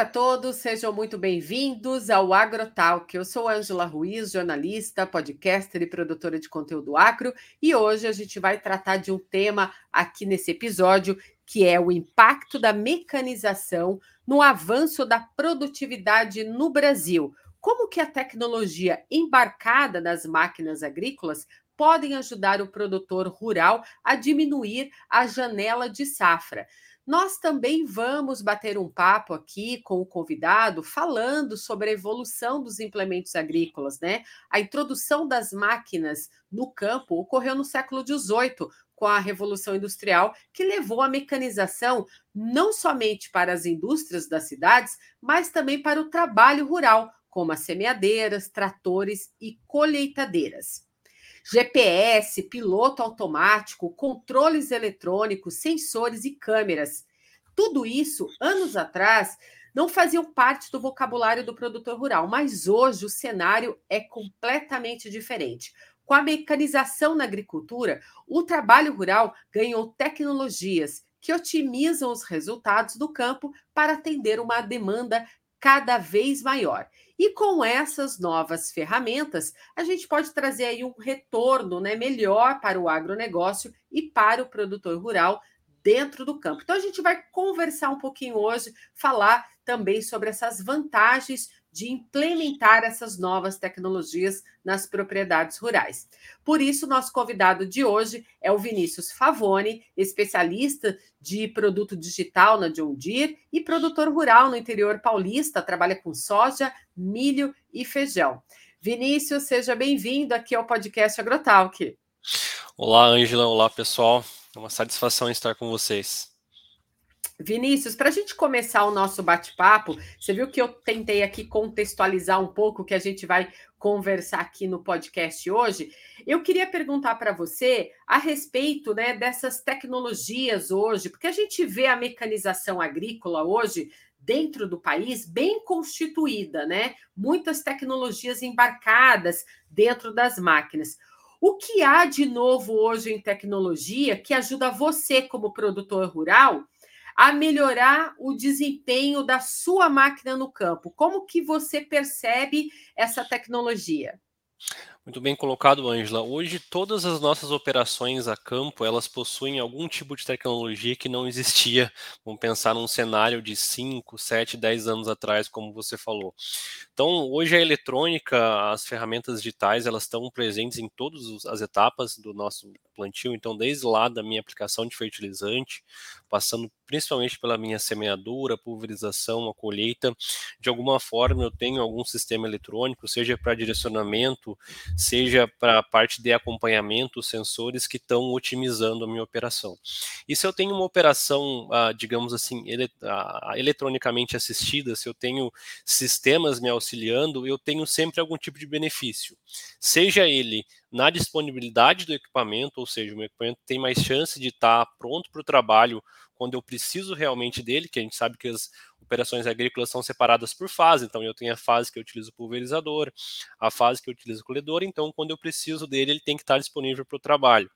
Para todos, sejam muito bem-vindos ao AgroTalk. Eu sou Ângela Ruiz, jornalista, podcaster e produtora de conteúdo agro, e hoje a gente vai tratar de um tema aqui nesse episódio que é o impacto da mecanização no avanço da produtividade no Brasil. Como que a tecnologia embarcada nas máquinas agrícolas podem ajudar o produtor rural a diminuir a janela de safra? Nós também vamos bater um papo aqui com o convidado falando sobre a evolução dos implementos agrícolas, né? A introdução das máquinas no campo ocorreu no século XVIII, com a Revolução Industrial, que levou a mecanização não somente para as indústrias das cidades, mas também para o trabalho rural, como as semeadeiras, tratores e colheitadeiras. GPS, piloto automático, controles eletrônicos, sensores e câmeras. Tudo isso, anos atrás, não faziam parte do vocabulário do produtor rural, mas hoje o cenário é completamente diferente. Com a mecanização na agricultura, o trabalho rural ganhou tecnologias que otimizam os resultados do campo para atender uma demanda cada vez maior. E com essas novas ferramentas, a gente pode trazer aí um retorno né, melhor para o agronegócio e para o produtor rural dentro do campo. Então, a gente vai conversar um pouquinho hoje, falar também sobre essas vantagens de implementar essas novas tecnologias nas propriedades rurais. Por isso, nosso convidado de hoje é o Vinícius Favoni, especialista de produto digital na John Deere e produtor rural no interior paulista, trabalha com soja, milho e feijão. Vinícius, seja bem-vindo aqui ao podcast Agrotalk. Olá, Ângela. Olá, pessoal. É uma satisfação estar com vocês. Vinícius, para a gente começar o nosso bate-papo, você viu que eu tentei aqui contextualizar um pouco o que a gente vai conversar aqui no podcast hoje. Eu queria perguntar para você a respeito né, dessas tecnologias hoje, porque a gente vê a mecanização agrícola hoje dentro do país bem constituída, né? Muitas tecnologias embarcadas dentro das máquinas. O que há de novo hoje em tecnologia que ajuda você, como produtor rural, a melhorar o desempenho da sua máquina no campo? Como que você percebe essa tecnologia? Muito bem colocado, Ângela. Hoje todas as nossas operações a campo, elas possuem algum tipo de tecnologia que não existia. Vamos pensar num cenário de 5, 7, 10 anos atrás, como você falou. Então, hoje a eletrônica, as ferramentas digitais, elas estão presentes em todas as etapas do nosso plantio. Então, desde lá da minha aplicação de fertilizante, passando principalmente pela minha semeadura, pulverização, a colheita, de alguma forma eu tenho algum sistema eletrônico, seja para direcionamento, seja para a parte de acompanhamento, sensores que estão otimizando a minha operação. E se eu tenho uma operação, ah, digamos assim, ele, ah, eletronicamente assistida, se eu tenho sistemas me auxiliando, eu tenho sempre algum tipo de benefício. Seja ele na disponibilidade do equipamento, ou seja, o equipamento tem mais chance de estar tá pronto para o trabalho quando eu preciso realmente dele, que a gente sabe que as operações agrícolas são separadas por fase, então eu tenho a fase que eu utilizo pulverizador, a fase que eu utilizo colhedor, então quando eu preciso dele, ele tem que estar disponível para o trabalho.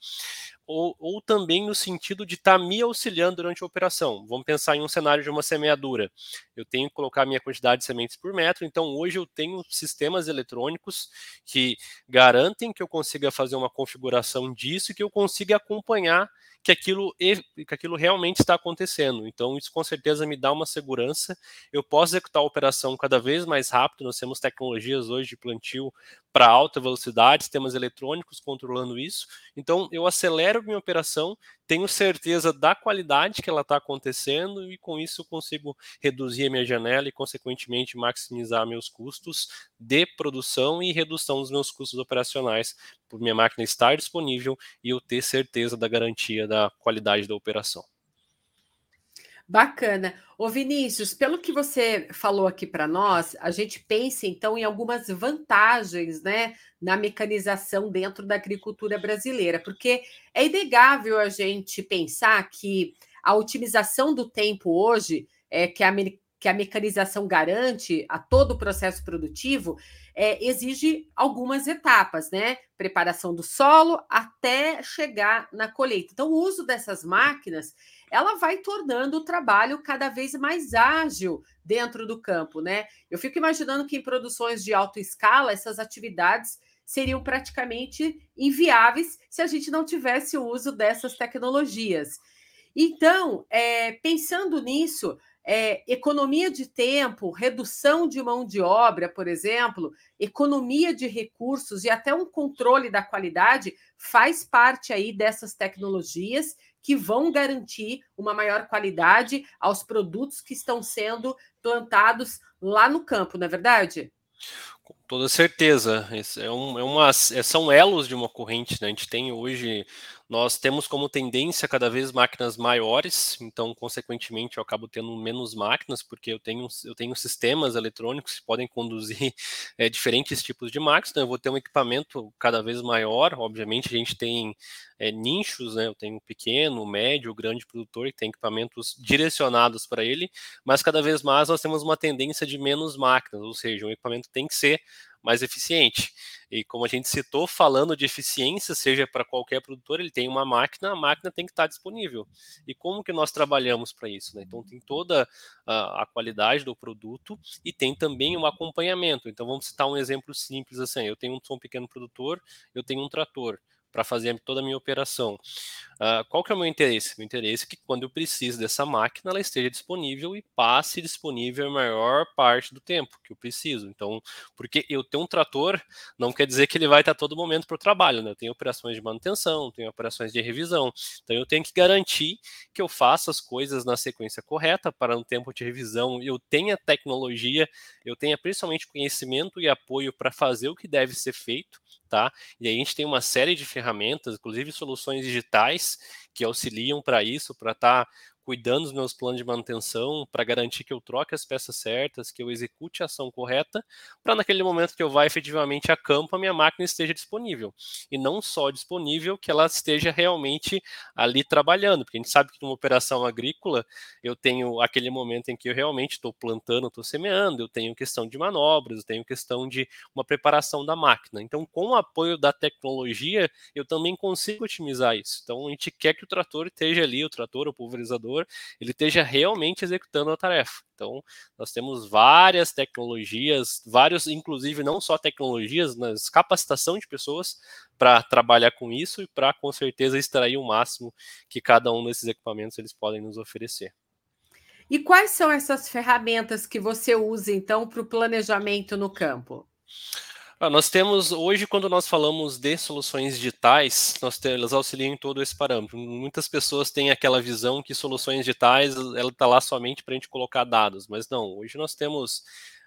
Ou, ou, também no sentido de estar tá me auxiliando durante a operação. Vamos pensar em um cenário de uma semeadura. Eu tenho que colocar a minha quantidade de sementes por metro, então hoje eu tenho sistemas eletrônicos que garantem que eu consiga fazer uma configuração disso e que eu consiga acompanhar que aquilo, que aquilo realmente está acontecendo. Então, isso com certeza me dá uma segurança. Eu posso executar a operação cada vez mais rápido. Nós temos tecnologias hoje de plantio para alta velocidade, sistemas eletrônicos controlando isso. Então, eu acelero minha operação, tenho certeza da qualidade que ela está acontecendo e com isso eu consigo reduzir a minha janela e, consequentemente, maximizar meus custos de produção e redução dos meus custos operacionais, por minha máquina estar disponível e eu ter certeza da garantia da qualidade da operação. Bacana. Ô Vinícius, pelo que você falou aqui para nós, a gente pensa então em algumas vantagens, né, na mecanização dentro da agricultura brasileira, porque é inegável a gente pensar que a otimização do tempo hoje, é que a que a mecanização garante a todo o processo produtivo, é, exige algumas etapas, né? Preparação do solo até chegar na colheita. Então, o uso dessas máquinas ela vai tornando o trabalho cada vez mais ágil dentro do campo, né? Eu fico imaginando que em produções de alta escala, essas atividades seriam praticamente inviáveis se a gente não tivesse o uso dessas tecnologias. Então, é, pensando nisso, é, economia de tempo, redução de mão de obra, por exemplo, economia de recursos e até um controle da qualidade faz parte aí dessas tecnologias que vão garantir uma maior qualidade aos produtos que estão sendo plantados lá no campo, não é verdade? Com toda certeza. É, um, é uma, é, são elos de uma corrente. Né? A gente tem hoje nós temos como tendência cada vez máquinas maiores, então, consequentemente, eu acabo tendo menos máquinas, porque eu tenho, eu tenho sistemas eletrônicos que podem conduzir é, diferentes tipos de máquinas, então eu vou ter um equipamento cada vez maior. Obviamente, a gente tem é, nichos, né? Eu tenho pequeno, médio, grande produtor que tem equipamentos direcionados para ele, mas cada vez mais nós temos uma tendência de menos máquinas, ou seja, o equipamento tem que ser mais eficiente. E como a gente citou, falando de eficiência, seja para qualquer produtor, ele tem uma máquina, a máquina tem que estar disponível. E como que nós trabalhamos para isso? Né? Então tem toda a, a, qualidade do produto e tem também um acompanhamento. Então vamos citar um exemplo simples assim: eu tenho um, sou um pequeno produtor, eu tenho um trator para fazer toda a minha operação. Uh, qual que é o meu interesse? Meu interesse é que quando eu preciso dessa máquina, ela esteja disponível e passe disponível a maior parte do tempo que eu preciso. Então, porque eu tenho um trator, não quer dizer que ele vai estar todo momento para o trabalho, né? Eu tenho operações de manutenção, tenho operações de revisão. Então, eu tenho que garantir que eu faça as coisas na sequência correta para no tempo de revisão eu tenha tecnologia, eu tenha principalmente conhecimento e apoio para fazer o que deve ser feito tá? E aí a gente tem uma série de ferramentas, inclusive soluções digitais, que auxiliam para isso, para estar tá cuidando dos meus planos de manutenção, para garantir que eu troque as peças certas, que eu execute a ação correta, para naquele momento que eu vá efetivamente a campo, a minha máquina esteja disponível. E não só disponível, que ela esteja realmente ali trabalhando, porque a gente sabe que numa operação agrícola eu tenho aquele momento em que eu realmente estou plantando, estou semeando, eu tenho questão de manobras, eu tenho questão de uma preparação da máquina. Então, com o apoio da tecnologia, eu também consigo otimizar isso. Então, a gente quer que o trator esteja ali, o trator, o pulverizador, ele esteja realmente executando a tarefa. Então, nós temos várias tecnologias, vários, inclusive não só tecnologias, mas capacitação de pessoas para trabalhar com isso e para com certeza extrair o máximo que cada um desses equipamentos eles podem nos oferecer. E quais são essas ferramentas que você usa então para o planejamento no campo? Ah, nós temos, hoje, quando nós falamos de soluções digitais, nós temos, elas auxiliam em todo esse parâmetro. Muitas pessoas têm aquela visão que soluções digitais, ela está lá somente para a gente colocar dados, mas não, hoje nós temos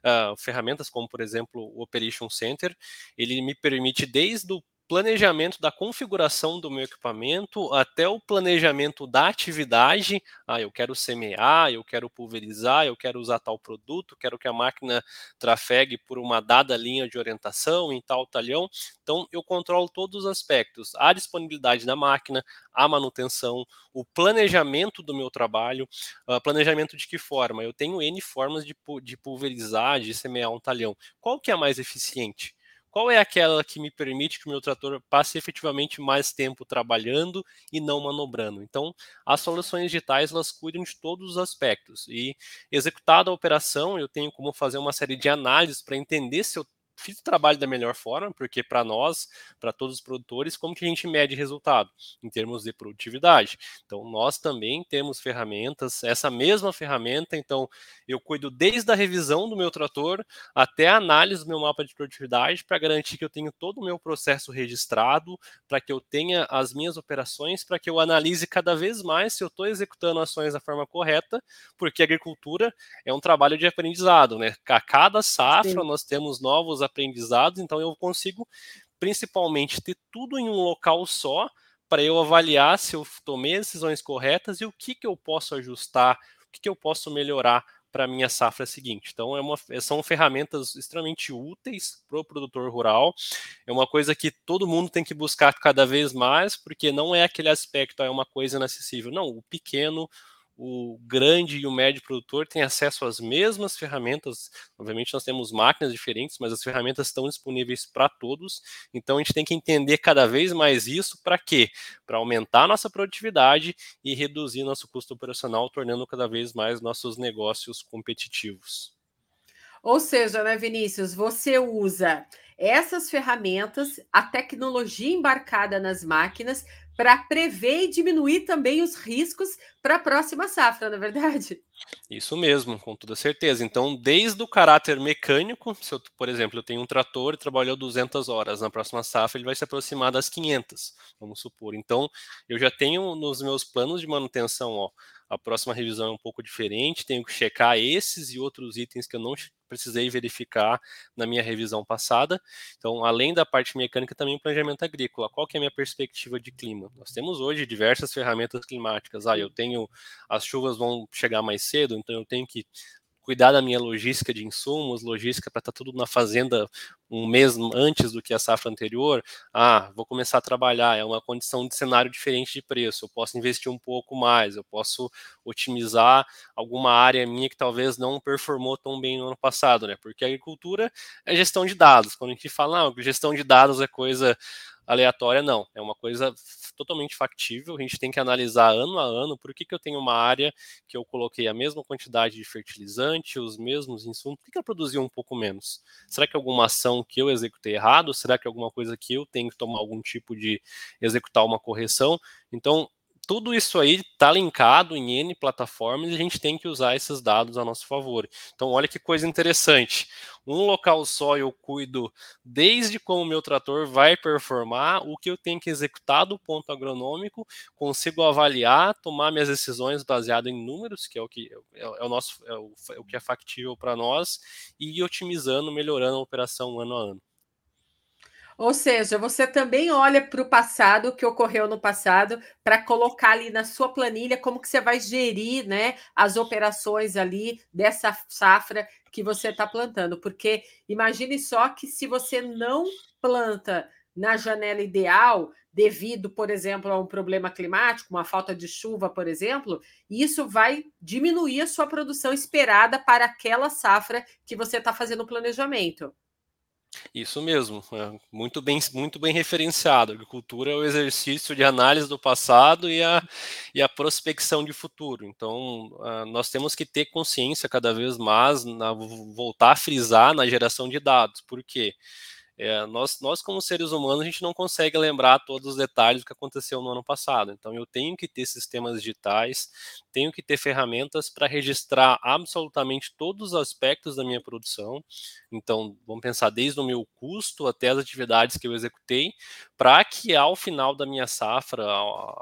uh, ferramentas como, por exemplo, o Operation Center, ele me permite desde o planejamento da configuração do meu equipamento até o planejamento da atividade. Ah, eu quero semear, eu quero pulverizar, eu quero usar tal produto, quero que a máquina trafegue por uma dada linha de orientação em tal talhão. Então, eu controlo todos os aspectos: a disponibilidade da máquina, a manutenção, o planejamento do meu trabalho. Uh, planejamento de que forma? Eu tenho N formas de, de pulverizar, de semear um talhão. Qual que é a mais eficiente? Qual é aquela que me permite que o meu trator passe efetivamente mais tempo trabalhando e não manobrando. Então, as soluções digitais elas cuidam de todos os aspectos e executada a operação, eu tenho como fazer uma série de análises para entender se eu fiz o trabalho da melhor forma, porque para nós, para todos os produtores, como que a gente mede resultado em termos de produtividade? Então, nós também temos ferramentas, essa mesma ferramenta, então eu cuido desde a revisão do meu trator até a análise do meu mapa de produtividade para garantir que eu tenho todo o meu processo registrado, para que eu tenha as minhas operações, para que eu analise cada vez mais se eu estou executando ações da forma correta, porque a agricultura é um trabalho de aprendizado, né? A cada safra Sim. nós temos novos aprendizados, então eu consigo principalmente ter tudo em um local só para eu avaliar se eu tomei as decisões corretas e o que, que eu posso ajustar, o que, que eu posso melhorar para a minha safra seguinte. Então, é uma, são ferramentas extremamente úteis para o produtor rural. É uma coisa que todo mundo tem que buscar cada vez mais, porque não é aquele aspecto, é uma coisa inacessível. Não, o pequeno, o grande e o médio produtor têm acesso às mesmas ferramentas. Obviamente, nós temos máquinas diferentes, mas as ferramentas estão disponíveis para todos. Então, a gente tem que entender cada vez mais isso para quê? Para aumentar nossa produtividade e reduzir nosso custo operacional, tornando cada vez mais nossos negócios competitivos. Ou seja, né, Vinícius, você usa essas ferramentas, a tecnologia embarcada nas máquinas, para prever e diminuir também os riscos para a próxima safra, não é verdade? Isso mesmo, com toda certeza. Então, desde o caráter mecânico, se eu, por exemplo, eu tenho um trator e trabalhou 200 horas, na próxima safra ele vai se aproximar das 500, vamos supor. Então, eu já tenho nos meus planos de manutenção, ó, a próxima revisão é um pouco diferente, tenho que checar esses e outros itens que eu não precisei verificar na minha revisão passada. Então, além da parte mecânica, também o planejamento agrícola. Qual que é a minha perspectiva de clima? Nós temos hoje diversas ferramentas climáticas. Ah, eu tenho as chuvas vão chegar mais cedo, então eu tenho que cuidar da minha logística de insumos, logística para estar tá tudo na fazenda um mês antes do que a safra anterior. Ah, vou começar a trabalhar, é uma condição de cenário diferente de preço, eu posso investir um pouco mais, eu posso otimizar alguma área minha que talvez não performou tão bem no ano passado, né? Porque a agricultura é gestão de dados. Quando a gente fala, ah, gestão de dados é coisa aleatória, não. É uma coisa totalmente factível. A gente tem que analisar ano a ano por que, que eu tenho uma área que eu coloquei a mesma quantidade de fertilizante, os mesmos insumos, por que, que eu produzi um pouco menos? Será que alguma ação que eu executei errado? Será que alguma coisa que eu tenho que tomar algum tipo de executar uma correção? Então, tudo isso aí está linkado em N plataformas e a gente tem que usar esses dados a nosso favor. Então, olha que coisa interessante. Um local só eu cuido desde como o meu trator vai performar, o que eu tenho que executar do ponto agronômico, consigo avaliar, tomar minhas decisões baseado em números, que é o que é, é o nosso é o, é o que é factível para nós, e otimizando, melhorando a operação ano a ano. Ou seja, você também olha para o passado, o que ocorreu no passado, para colocar ali na sua planilha como que você vai gerir né, as operações ali dessa safra que você está plantando. Porque imagine só que se você não planta na janela ideal, devido, por exemplo, a um problema climático, uma falta de chuva, por exemplo, isso vai diminuir a sua produção esperada para aquela safra que você está fazendo o planejamento. Isso mesmo, é muito bem, muito bem referenciado. A agricultura é o exercício de análise do passado e a, e a prospecção de futuro. Então, uh, nós temos que ter consciência cada vez mais, na, voltar a frisar na geração de dados. Por quê? É, nós, nós, como seres humanos, a gente não consegue lembrar todos os detalhes do que aconteceu no ano passado. Então, eu tenho que ter sistemas digitais, tenho que ter ferramentas para registrar absolutamente todos os aspectos da minha produção. Então, vamos pensar desde o meu custo até as atividades que eu executei, para que ao final da minha safra,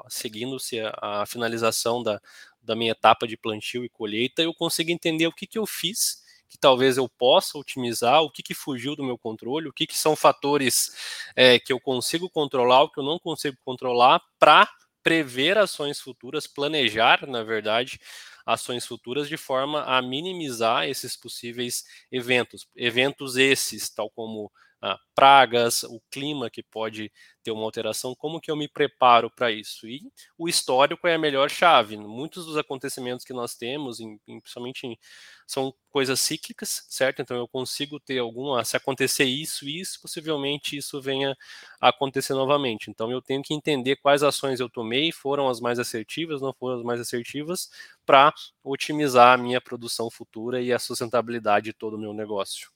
seguindo-se a, a finalização da, da minha etapa de plantio e colheita, eu consiga entender o que, que eu fiz que talvez eu possa otimizar, o que, que fugiu do meu controle, o que, que são fatores é, que eu consigo controlar, o que eu não consigo controlar, para prever ações futuras, planejar, na verdade, ações futuras de forma a minimizar esses possíveis eventos. Eventos esses, tal como ah, pragas, o clima que pode ter uma alteração, como que eu me preparo para isso? E o histórico é a melhor chave. Muitos dos acontecimentos que nós temos, em, em, principalmente em, são coisas cíclicas, certo? Então eu consigo ter alguma, se acontecer isso, isso, possivelmente isso venha a acontecer novamente. Então eu tenho que entender quais ações eu tomei, foram as mais assertivas, não foram as mais assertivas, para otimizar a minha produção futura e a sustentabilidade de todo o meu negócio.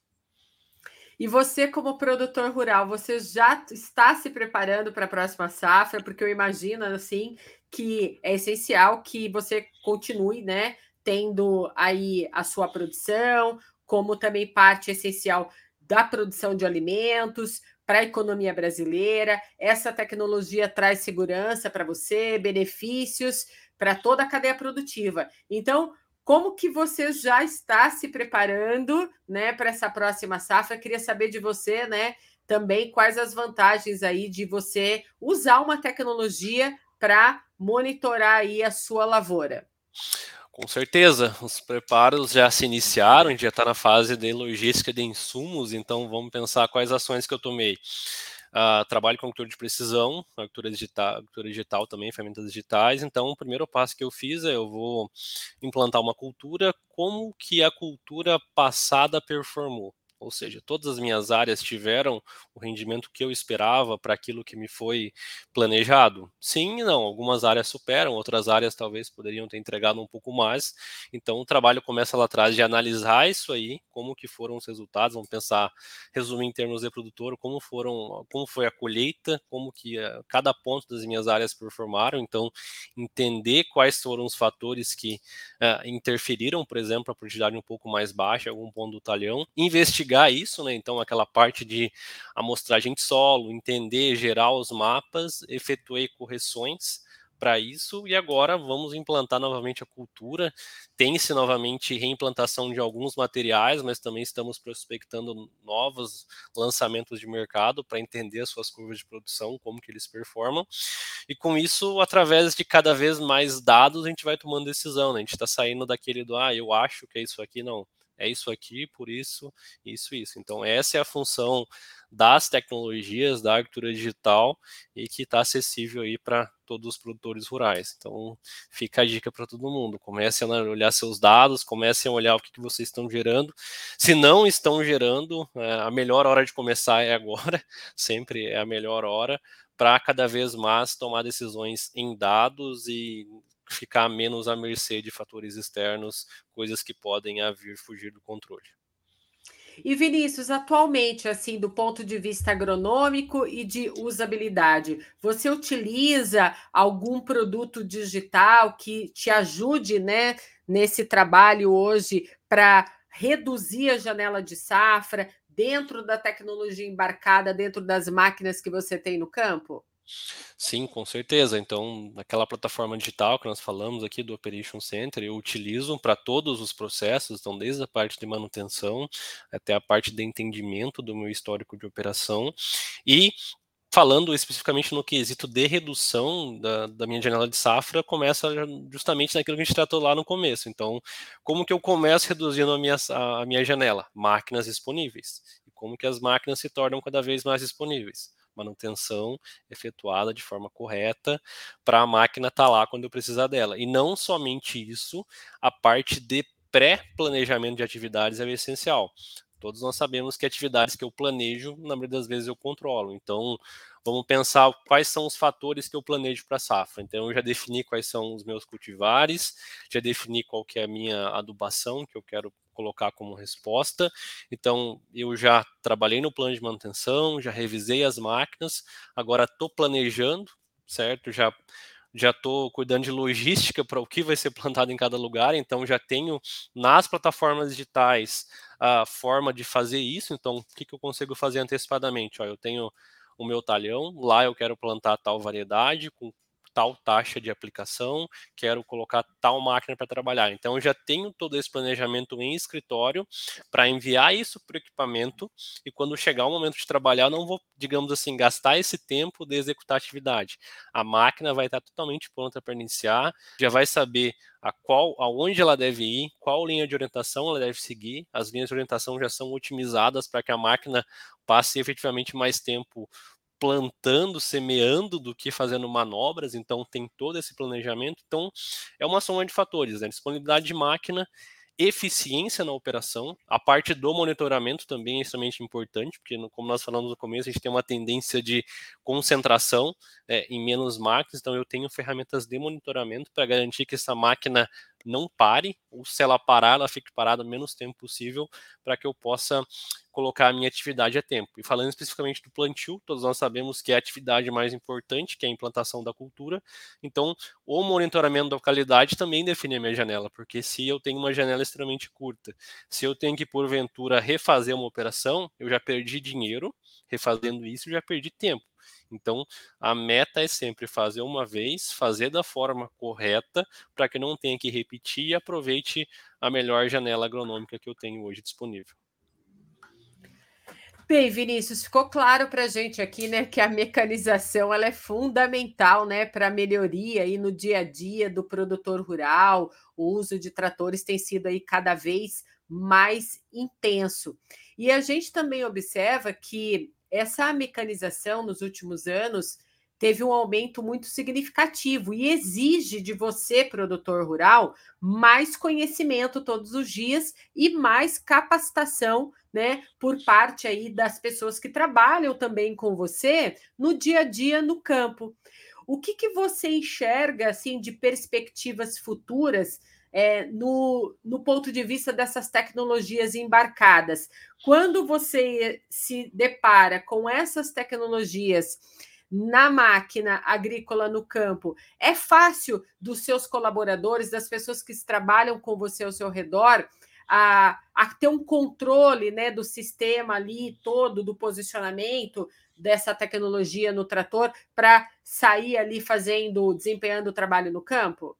E você, como produtor rural, você já está se preparando para a próxima safra? Porque eu imagino, assim, que é essencial que você continue, né, tendo aí a sua produção, como também parte essencial da produção de alimentos para a economia brasileira. Essa tecnologia traz segurança para você, benefícios para toda a cadeia produtiva. Então, como que você já está se preparando, né, para essa próxima safra? Queria saber de você, né, também quais as vantagens aí de você usar uma tecnologia para monitorar aí a sua lavoura. Com certeza, os preparos já se iniciaram, já está na fase de logística de insumos, então vamos pensar quais ações que eu tomei. Uh, trabalho com agricultura de precisão, agricultura digital, agricultura digital também, ferramentas digitais. Então, o primeiro passo que eu fiz é eu vou implantar uma cultura, como que a cultura passada performou ou seja, todas as minhas áreas tiveram o rendimento que eu esperava para aquilo que me foi planejado? Sim e não. Algumas áreas superam, outras áreas talvez poderiam ter entregado um pouco mais. Então o trabalho começa lá atrás de analisar isso aí, como que foram os resultados, vamos pensar, resumir em termos de produtor, como foram, como foi a colheita, como que uh, cada ponto das minhas áreas performaram. Então entender quais foram os fatores que uh, interferiram, por exemplo, a produtividade um pouco mais baixa, algum ponto do talhão, investigar investigar isso, né? Então, aquela parte de amostragem de solo, entender, gerar os mapas, efetuei correções para isso e agora vamos implantar novamente a cultura. Tem-se novamente reimplantação de alguns materiais, mas também estamos prospectando novos lançamentos de mercado para entender as suas curvas de produção, como que eles performam. E com isso, através de cada vez mais dados, a gente vai tomando decisão. Né? A gente está saindo daquele do ah, eu acho que é isso aqui, não é isso aqui, por isso, isso, isso. Então, essa é a função das tecnologias da agricultura digital e que está acessível aí para todos os produtores rurais. Então, fica a dica para todo mundo. Comecem a olhar seus dados, comecem a olhar o que, que vocês estão gerando. Se não estão gerando, é, a melhor hora de começar é agora, sempre é a melhor hora, para cada vez mais tomar decisões em dados e ficar menos à mercê de fatores externos, coisas que podem vir fugir do controle. E Vinícius, atualmente, assim, do ponto de vista agronômico e de usabilidade, você utiliza algum produto digital que te ajude, né, nesse trabalho hoje para reduzir a janela de safra dentro da tecnologia embarcada, dentro das máquinas que você tem no campo? Sim, com certeza. Então, naquela plataforma digital que nós falamos aqui do Operation Center, eu utilizo para todos os processos, então desde a parte de manutenção até a parte de entendimento do meu histórico de operação e falando especificamente no quesito de redução da, da, minha janela de safra, começa justamente naquilo que a gente tratou lá no começo. Então, como que eu começo reduzindo a minha, a minha janela? Máquinas disponíveis. E como que as máquinas se tornam cada vez mais disponíveis? Manutenção efetuada de forma correta para a máquina estar tá lá quando eu precisar dela. E não somente isso, a parte de pré-planejamento de atividades é essencial. Todos nós sabemos que atividades que eu planejo, na maioria das vezes eu controlo. Então, vamos pensar quais são os fatores que eu planejo para a safra. Então, eu já defini quais são os meus cultivares, já defini qual que é a minha adubação que eu quero colocar como resposta. Então, eu já trabalhei no plano de manutenção, já revisei as máquinas, agora estou planejando, certo? Já já estou cuidando de logística para o que vai ser plantado em cada lugar, então já tenho nas plataformas digitais a forma de fazer isso. Então, o que, que eu consigo fazer antecipadamente? Ó, eu tenho o meu talhão, lá eu quero plantar tal variedade com tal taxa de aplicação, quero colocar tal máquina para trabalhar. Então, eu já tenho todo esse planejamento em escritório para enviar isso para o equipamento e quando chegar o momento de trabalhar, não vou, digamos assim, gastar esse tempo de executar a atividade. A máquina vai estar totalmente pronta para iniciar, já vai saber a qual, aonde ela deve ir, qual linha de orientação ela deve seguir. As linhas de orientação já são otimizadas para que a máquina passe efetivamente mais tempo plantando, semeando do que fazendo manobras, então tem todo esse planejamento. Então é uma soma de fatores, né? disponibilidade de máquina, eficiência na operação, a parte do monitoramento também é extremamente importante, porque como nós falamos no começo, a gente tem uma tendência de concentração é, em menos máquinas, então eu tenho ferramentas de monitoramento para garantir que essa máquina não pare, ou se ela parar, ela fique parada o menos tempo possível, para que eu possa colocar a minha atividade a tempo. E falando especificamente do plantio, todos nós sabemos que é a atividade mais importante, que é a implantação da cultura. Então, o monitoramento da qualidade também define a minha janela, porque se eu tenho uma janela extremamente curta, se eu tenho que, porventura, refazer uma operação, eu já perdi dinheiro refazendo isso, já perdi tempo. Então, a meta é sempre fazer uma vez, fazer da forma correta, para que não tenha que repetir e aproveite a melhor janela agronômica que eu tenho hoje disponível. Bem, Vinícius, ficou claro para a gente aqui, né, que a mecanização ela é fundamental, né, para a melhoria aí no dia a dia do produtor rural. O uso de tratores tem sido aí cada vez mais intenso. E a gente também observa que essa mecanização nos últimos anos teve um aumento muito significativo e exige de você, produtor rural, mais conhecimento todos os dias e mais capacitação, né, por parte aí das pessoas que trabalham também com você no dia a dia no campo. O que, que você enxerga assim de perspectivas futuras é, no, no ponto de vista dessas tecnologias embarcadas? Quando você se depara com essas tecnologias na máquina agrícola no campo, é fácil dos seus colaboradores, das pessoas que trabalham com você ao seu redor, a, a ter um controle né, do sistema ali todo, do posicionamento dessa tecnologia no trator para sair ali fazendo, desempenhando o trabalho no campo?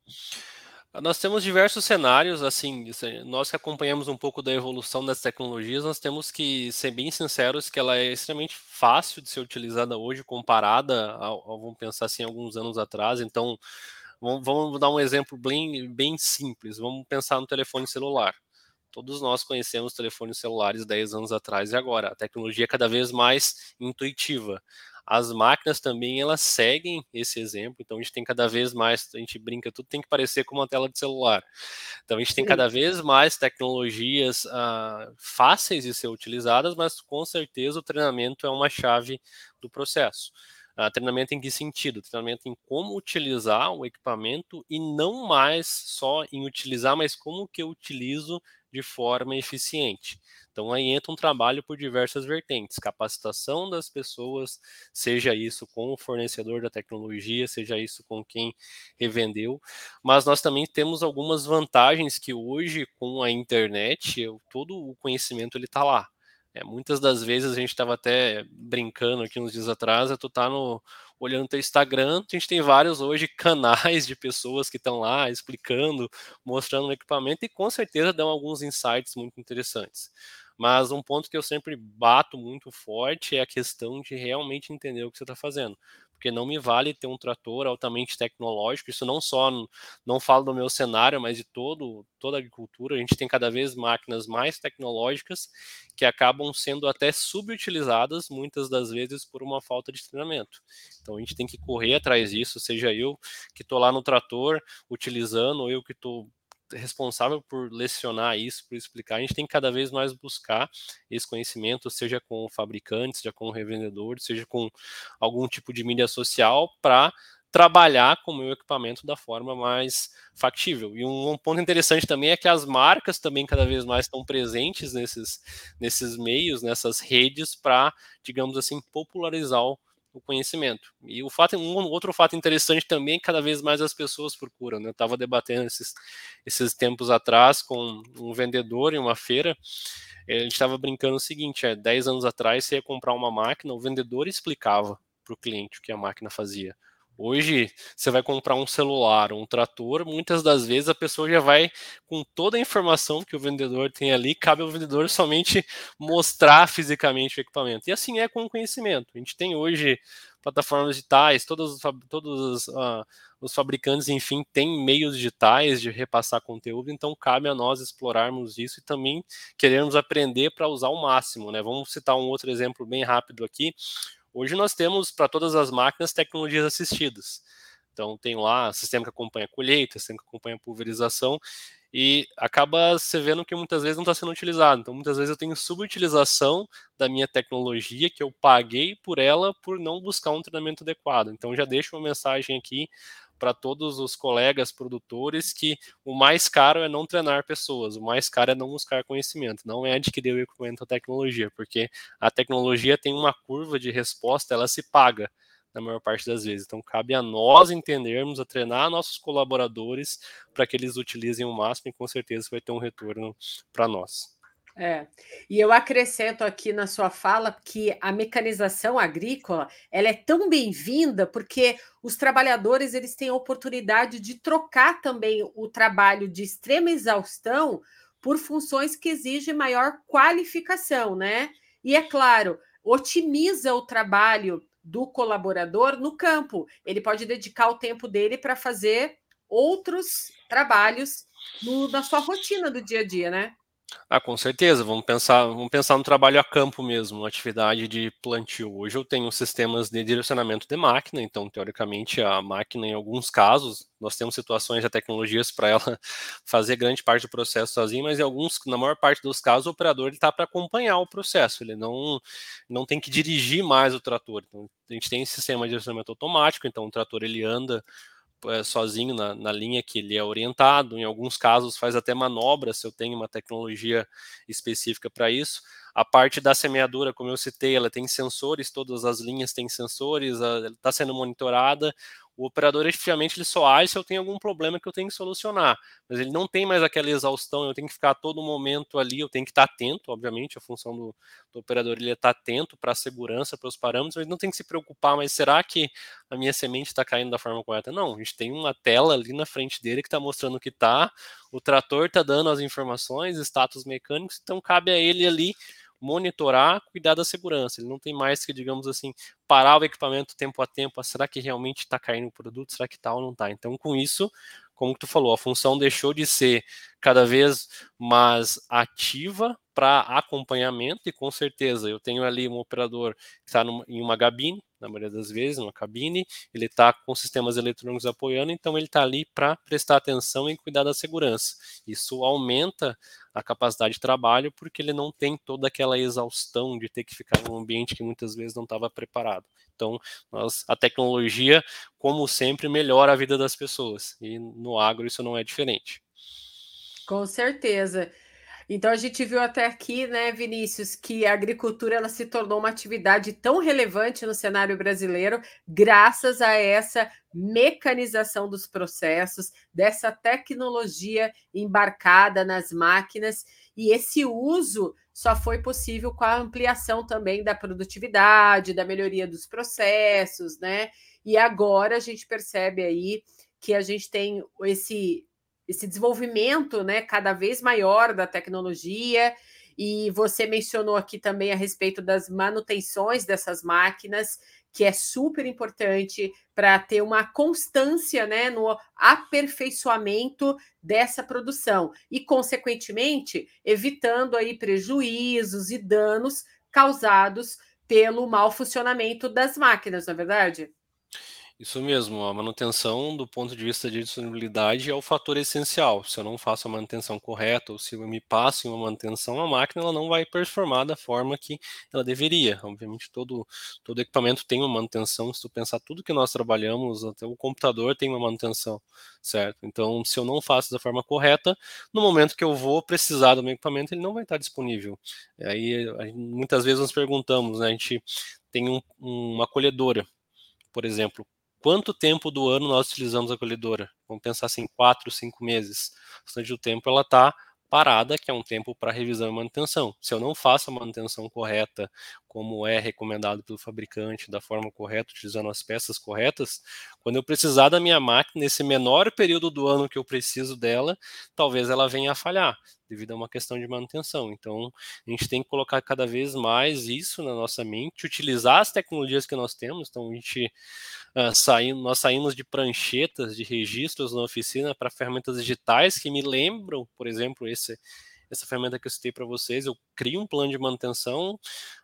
Nós temos diversos cenários, assim, nós que acompanhamos um pouco da evolução das tecnologias, nós temos que ser bem sinceros que ela é extremamente fácil de ser utilizada hoje, comparada ao vamos pensar assim, alguns anos atrás. Então, vamos, vamos dar um exemplo bem, bem simples. Vamos pensar no telefone celular. Todos nós conhecemos telefones celulares 10 anos atrás e agora. A tecnologia é cada vez mais intuitiva as máquinas também elas seguem esse exemplo, então a gente tem cada vez mais, a gente brinca, tudo tem que parecer como uma tela de celular. Então a gente tem cada vez mais tecnologias uh, fáceis de ser utilizadas, mas com certeza o treinamento é uma chave do processo. Uh, treinamento em que sentido? Treinamento em como utilizar o equipamento e não mais só em utilizar, mas como que eu utilizo de forma eficiente. Então aí entra um trabalho por diversas vertentes, capacitação das pessoas, seja isso com o fornecedor da tecnologia, seja isso com quem revendeu, mas nós também temos algumas vantagens que hoje com a internet, todo o conhecimento ele está lá. É, muitas das vezes a gente estava até brincando aqui uns dias atrás, é tu tá no, olhando teu Instagram, a gente tem vários hoje canais de pessoas que estão lá explicando, mostrando o equipamento e com certeza dão alguns insights muito interessantes. Mas um ponto que eu sempre bato muito forte é a questão de realmente entender o que você está fazendo porque não me vale ter um trator altamente tecnológico. Isso não só não falo do meu cenário, mas de todo toda a agricultura. A gente tem cada vez máquinas mais tecnológicas que acabam sendo até subutilizadas muitas das vezes por uma falta de treinamento. Então a gente tem que correr atrás disso, seja eu que estou lá no trator utilizando, ou eu que estou responsável por lecionar isso, por explicar, a gente tem que cada vez mais buscar esse conhecimento, seja com fabricantes, seja com revendedores, seja com algum tipo de mídia social, para trabalhar com o meu equipamento da forma mais factível. E um, um, ponto interessante também é que as marcas também cada vez mais estão presentes nesses, nesses meios, nessas redes, para, digamos assim, popularizar o o conhecimento. E o fato, um outro fato interessante também é cada vez mais as pessoas procuram. Né? Eu estava debatendo esses, esses tempos atrás com um vendedor em uma feira. A gente estava brincando o seguinte: é, 10 anos atrás você ia comprar uma máquina, o vendedor explicava para o cliente o que a máquina fazia. Hoje, você vai comprar um celular, um trator, muitas das vezes a pessoa já vai com toda a informação que o vendedor tem ali, cabe ao vendedor somente mostrar fisicamente o equipamento. E assim é com o conhecimento. A gente tem hoje plataformas digitais, todos, todos uh, os fabricantes, enfim, têm meios digitais de repassar conteúdo, então cabe a nós explorarmos isso e também queremos aprender para usar o máximo. Né? Vamos citar um outro exemplo bem rápido aqui. Hoje nós temos para todas as máquinas tecnologias assistidas. Então tem lá sistema que acompanha colheita, sistema que acompanha pulverização e acaba se vendo que muitas vezes não está sendo utilizado. Então muitas vezes eu tenho subutilização da minha tecnologia que eu paguei por ela por não buscar um treinamento adequado. Então já deixo uma mensagem aqui para todos os colegas produtores que o mais caro é não treinar pessoas, o mais caro é não buscar conhecimento, não é adquirir o equipamento ou tecnologia, porque a tecnologia tem uma curva de resposta, ela se paga na maior parte das vezes. Então, cabe a nós entendermos, a treinar nossos colaboradores para que eles utilizem o máximo e com certeza vai ter um retorno para nós. É. E eu acrescento aqui na sua fala que a mecanização agrícola ela é tão bem-vinda porque os trabalhadores eles têm a oportunidade de trocar também o trabalho de extrema exaustão por funções que exigem maior qualificação, né? E é claro, otimiza o trabalho do colaborador no campo. Ele pode dedicar o tempo dele para fazer outros trabalhos no, na sua rotina do dia a dia, né? Ah, com certeza. Vamos pensar, vamos pensar no trabalho a campo mesmo, atividade de plantio. Hoje eu tenho sistemas de direcionamento de máquina, então teoricamente a máquina, em alguns casos, nós temos situações e tecnologias para ela fazer grande parte do processo sozinho, mas em alguns, na maior parte dos casos, o operador está para acompanhar o processo. Ele não não tem que dirigir mais o trator. Então, a gente tem esse sistema de direcionamento automático, então o trator ele anda é, sozinho na, na, linha que ele é orientado, em alguns casos faz até manobras se eu tenho uma tecnologia específica para isso. A parte da semeadura, como eu citei, ela tem sensores, todas as linhas têm sensores, está sendo monitorada o operador efetivamente ele só age se eu tenho algum problema que eu tenho que solucionar, mas ele não tem mais aquela exaustão, eu tenho que ficar todo momento ali, eu tenho que estar atento, obviamente, a função do, do operador ele é estar atento para a segurança, para os parâmetros, mas não tem que se preocupar, mas será que a minha semente está caindo da forma correta? Não, a gente tem uma tela ali na frente dele que está mostrando que está, o trator está dando as informações, status mecânicos, então cabe a ele ali monitorar, cuidar da segurança. Ele não tem mais que, digamos assim, parar o equipamento tempo a tempo. Ah, será que realmente está caindo o produto? Será que está ou não está? Então, com isso, como tu falou, a função deixou de ser cada vez mais ativa para acompanhamento e com certeza eu tenho ali um operador que está em uma cabine, na maioria das vezes, numa cabine, ele está com sistemas eletrônicos apoiando, então ele está ali para prestar atenção e cuidar da segurança. Isso aumenta a capacidade de trabalho porque ele não tem toda aquela exaustão de ter que ficar num ambiente que muitas vezes não estava preparado. Então, nós, a tecnologia, como sempre, melhora a vida das pessoas e no agro isso não é diferente. Com certeza. Então a gente viu até aqui, né, Vinícius, que a agricultura ela se tornou uma atividade tão relevante no cenário brasileiro graças a essa mecanização dos processos, dessa tecnologia embarcada nas máquinas e esse uso só foi possível com a ampliação também da produtividade, da melhoria dos processos, né? E agora a gente percebe aí que a gente tem esse esse desenvolvimento né, cada vez maior da tecnologia. E você mencionou aqui também a respeito das manutenções dessas máquinas, que é super importante para ter uma constância né, no aperfeiçoamento dessa produção e, consequentemente, evitando aí prejuízos e danos causados pelo mau funcionamento das máquinas, não é verdade? Isso mesmo, a manutenção do ponto de vista de disponibilidade é o fator essencial. Se eu não faço a manutenção correta ou se eu me passo em uma manutenção, a máquina ela não vai performar da forma que ela deveria. Obviamente, todo, todo equipamento tem uma manutenção. Se tu pensar tudo que nós trabalhamos, até o computador tem uma manutenção, certo? Então, se eu não faço da forma correta, no momento que eu vou precisar do meu equipamento, ele não vai estar disponível. Aí, muitas vezes nós perguntamos, né? A gente tem um, uma colhedora, por exemplo, quanto tempo do ano nós utilizamos a colhedora? Vamos pensar assim, quatro, cinco meses. O restante do tempo ela está parada, que é um tempo para revisão e manutenção. Se eu não faço a manutenção correta, como é recomendado pelo fabricante, da forma correta, utilizando as peças corretas, quando eu precisar da minha máquina, nesse menor período do ano que eu preciso dela, talvez ela venha a falhar, devido a uma questão de manutenção. Então, a gente tem que colocar cada vez mais isso na nossa mente, utilizar as tecnologias que nós temos. Então, a gente uh, saindo, nós saímos de pranchetas, de registros na oficina para ferramentas digitais que me lembram, por exemplo, esse essa ferramenta que eu citei para vocês, eu crio um plano de manutenção,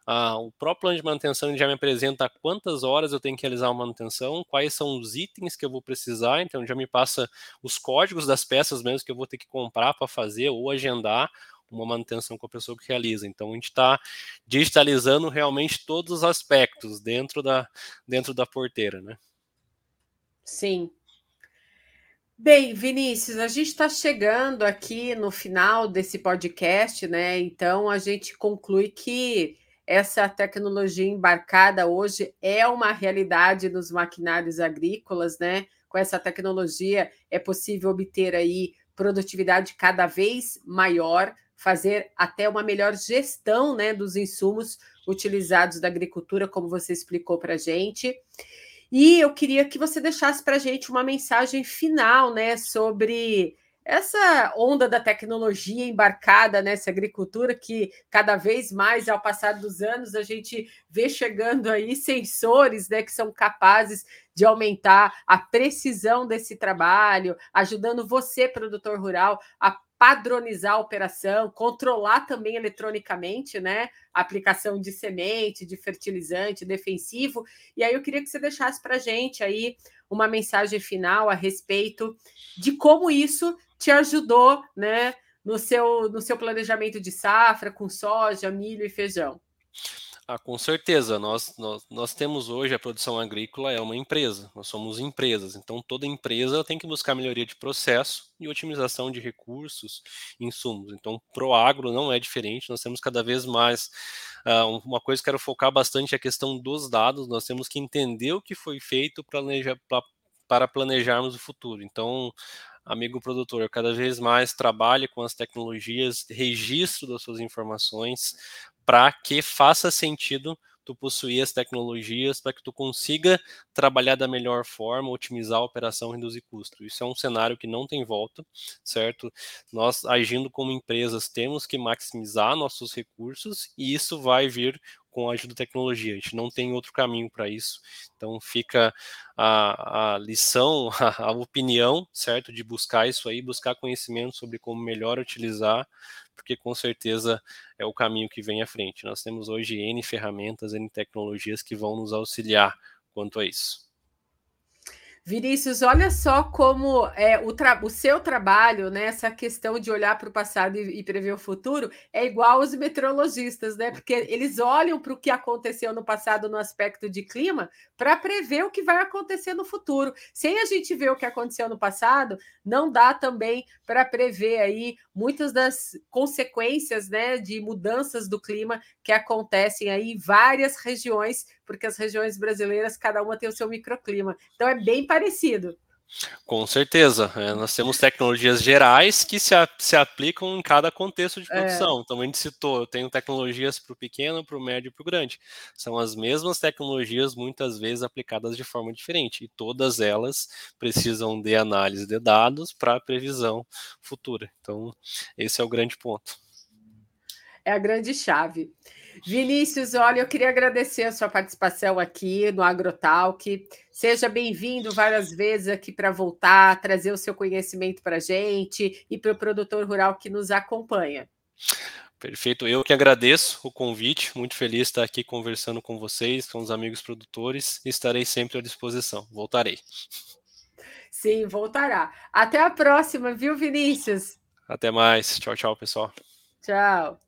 ah, o próprio plano de manutenção já me apresenta quantas horas eu tenho que realizar uma manutenção, quais são os itens que eu vou precisar, então já me passa os códigos das peças mesmo que eu vou ter que comprar para fazer ou agendar uma manutenção com a pessoa que realiza. Então a gente está digitalizando realmente todos os aspectos dentro da, dentro da porteira, né? Sim, Bem, Vinícius, a gente está chegando aqui no final desse podcast, né? Então a gente conclui que essa tecnologia embarcada hoje é uma realidade nos maquinários agrícolas, né? Com essa tecnologia é possível obter aí produtividade cada vez maior, fazer até uma melhor gestão, né, dos insumos utilizados da agricultura, como você explicou para a gente. E eu queria que você deixasse para a gente uma mensagem final, né, sobre essa onda da tecnologia embarcada nessa agricultura que cada vez mais, ao passar dos anos, a gente vê chegando aí sensores né, que são capazes de aumentar a precisão desse trabalho, ajudando você, produtor rural, a padronizar a operação, controlar também eletronicamente, né? A aplicação de semente, de fertilizante, defensivo. E aí eu queria que você deixasse para a gente aí uma mensagem final a respeito de como isso te ajudou, né? No seu, no seu planejamento de safra com soja, milho e feijão. Ah, com certeza. Nós, nós, nós temos hoje a produção agrícola é uma empresa. Nós somos empresas. Então, toda empresa tem que buscar melhoria de processo e otimização de recursos, insumos. Então, pro agro não é diferente. Nós temos cada vez mais uh, uma coisa que quero focar bastante é a questão dos dados. Nós temos que entender o que foi feito planeja, pra, para planejarmos o futuro. Então, amigo produtor, cada vez mais trabalhe com as tecnologias, registro das suas informações, para que faça sentido tu possuir as tecnologias para que tu consiga trabalhar da melhor forma, otimizar a operação, reduzir custo. Isso é um cenário que não tem volta, certo? Nós, agindo como empresas, temos que maximizar nossos recursos e isso vai vir com a ajuda da tecnologia. A gente não tem outro caminho para isso. Então fica a, a lição, a, a, opinião, certo, de buscar isso aí, buscar conhecimento sobre como melhor utilizar, porque com certeza é o caminho que vem à frente. Nós temos hoje N ferramentas, N tecnologias que vão nos auxiliar quanto a isso. Vinícius, olha só como é, o, o, seu trabalho, né, essa questão de olhar para o passado e, e, prever o futuro, é igual aos meteorologistas, né? Porque eles olham para o que aconteceu no passado no aspecto de clima para prever o que vai acontecer no futuro. Sem a gente ver o que aconteceu no passado, não dá também para prever aí muitas das consequências né, de mudanças do clima que acontecem aí em várias regiões porque as regiões brasileiras, cada uma tem o seu microclima. Então é bem parecido. Com certeza. É, nós temos tecnologias gerais que se, a, se aplicam em cada contexto de é. produção. É. Então, a gente citou, eu tenho tecnologias para o pequeno, para o médio e para o grande. São as mesmas tecnologias, muitas vezes aplicadas de forma diferente. E todas elas precisam de análise de dados para previsão futura. Então, esse é o grande ponto. É a grande chave. Vinícius, olha, eu queria agradecer a sua participação aqui no Agrotalk. Seja bem-vindo várias vezes aqui para voltar, trazer o seu conhecimento para a gente e para o produtor rural que nos acompanha. Perfeito, eu que agradeço o convite, muito feliz de estar aqui conversando com vocês, com os amigos produtores, estarei sempre à disposição, voltarei. Sim, voltará. Até a próxima, viu, Vinícius? Até mais, tchau, tchau, pessoal. Tchau.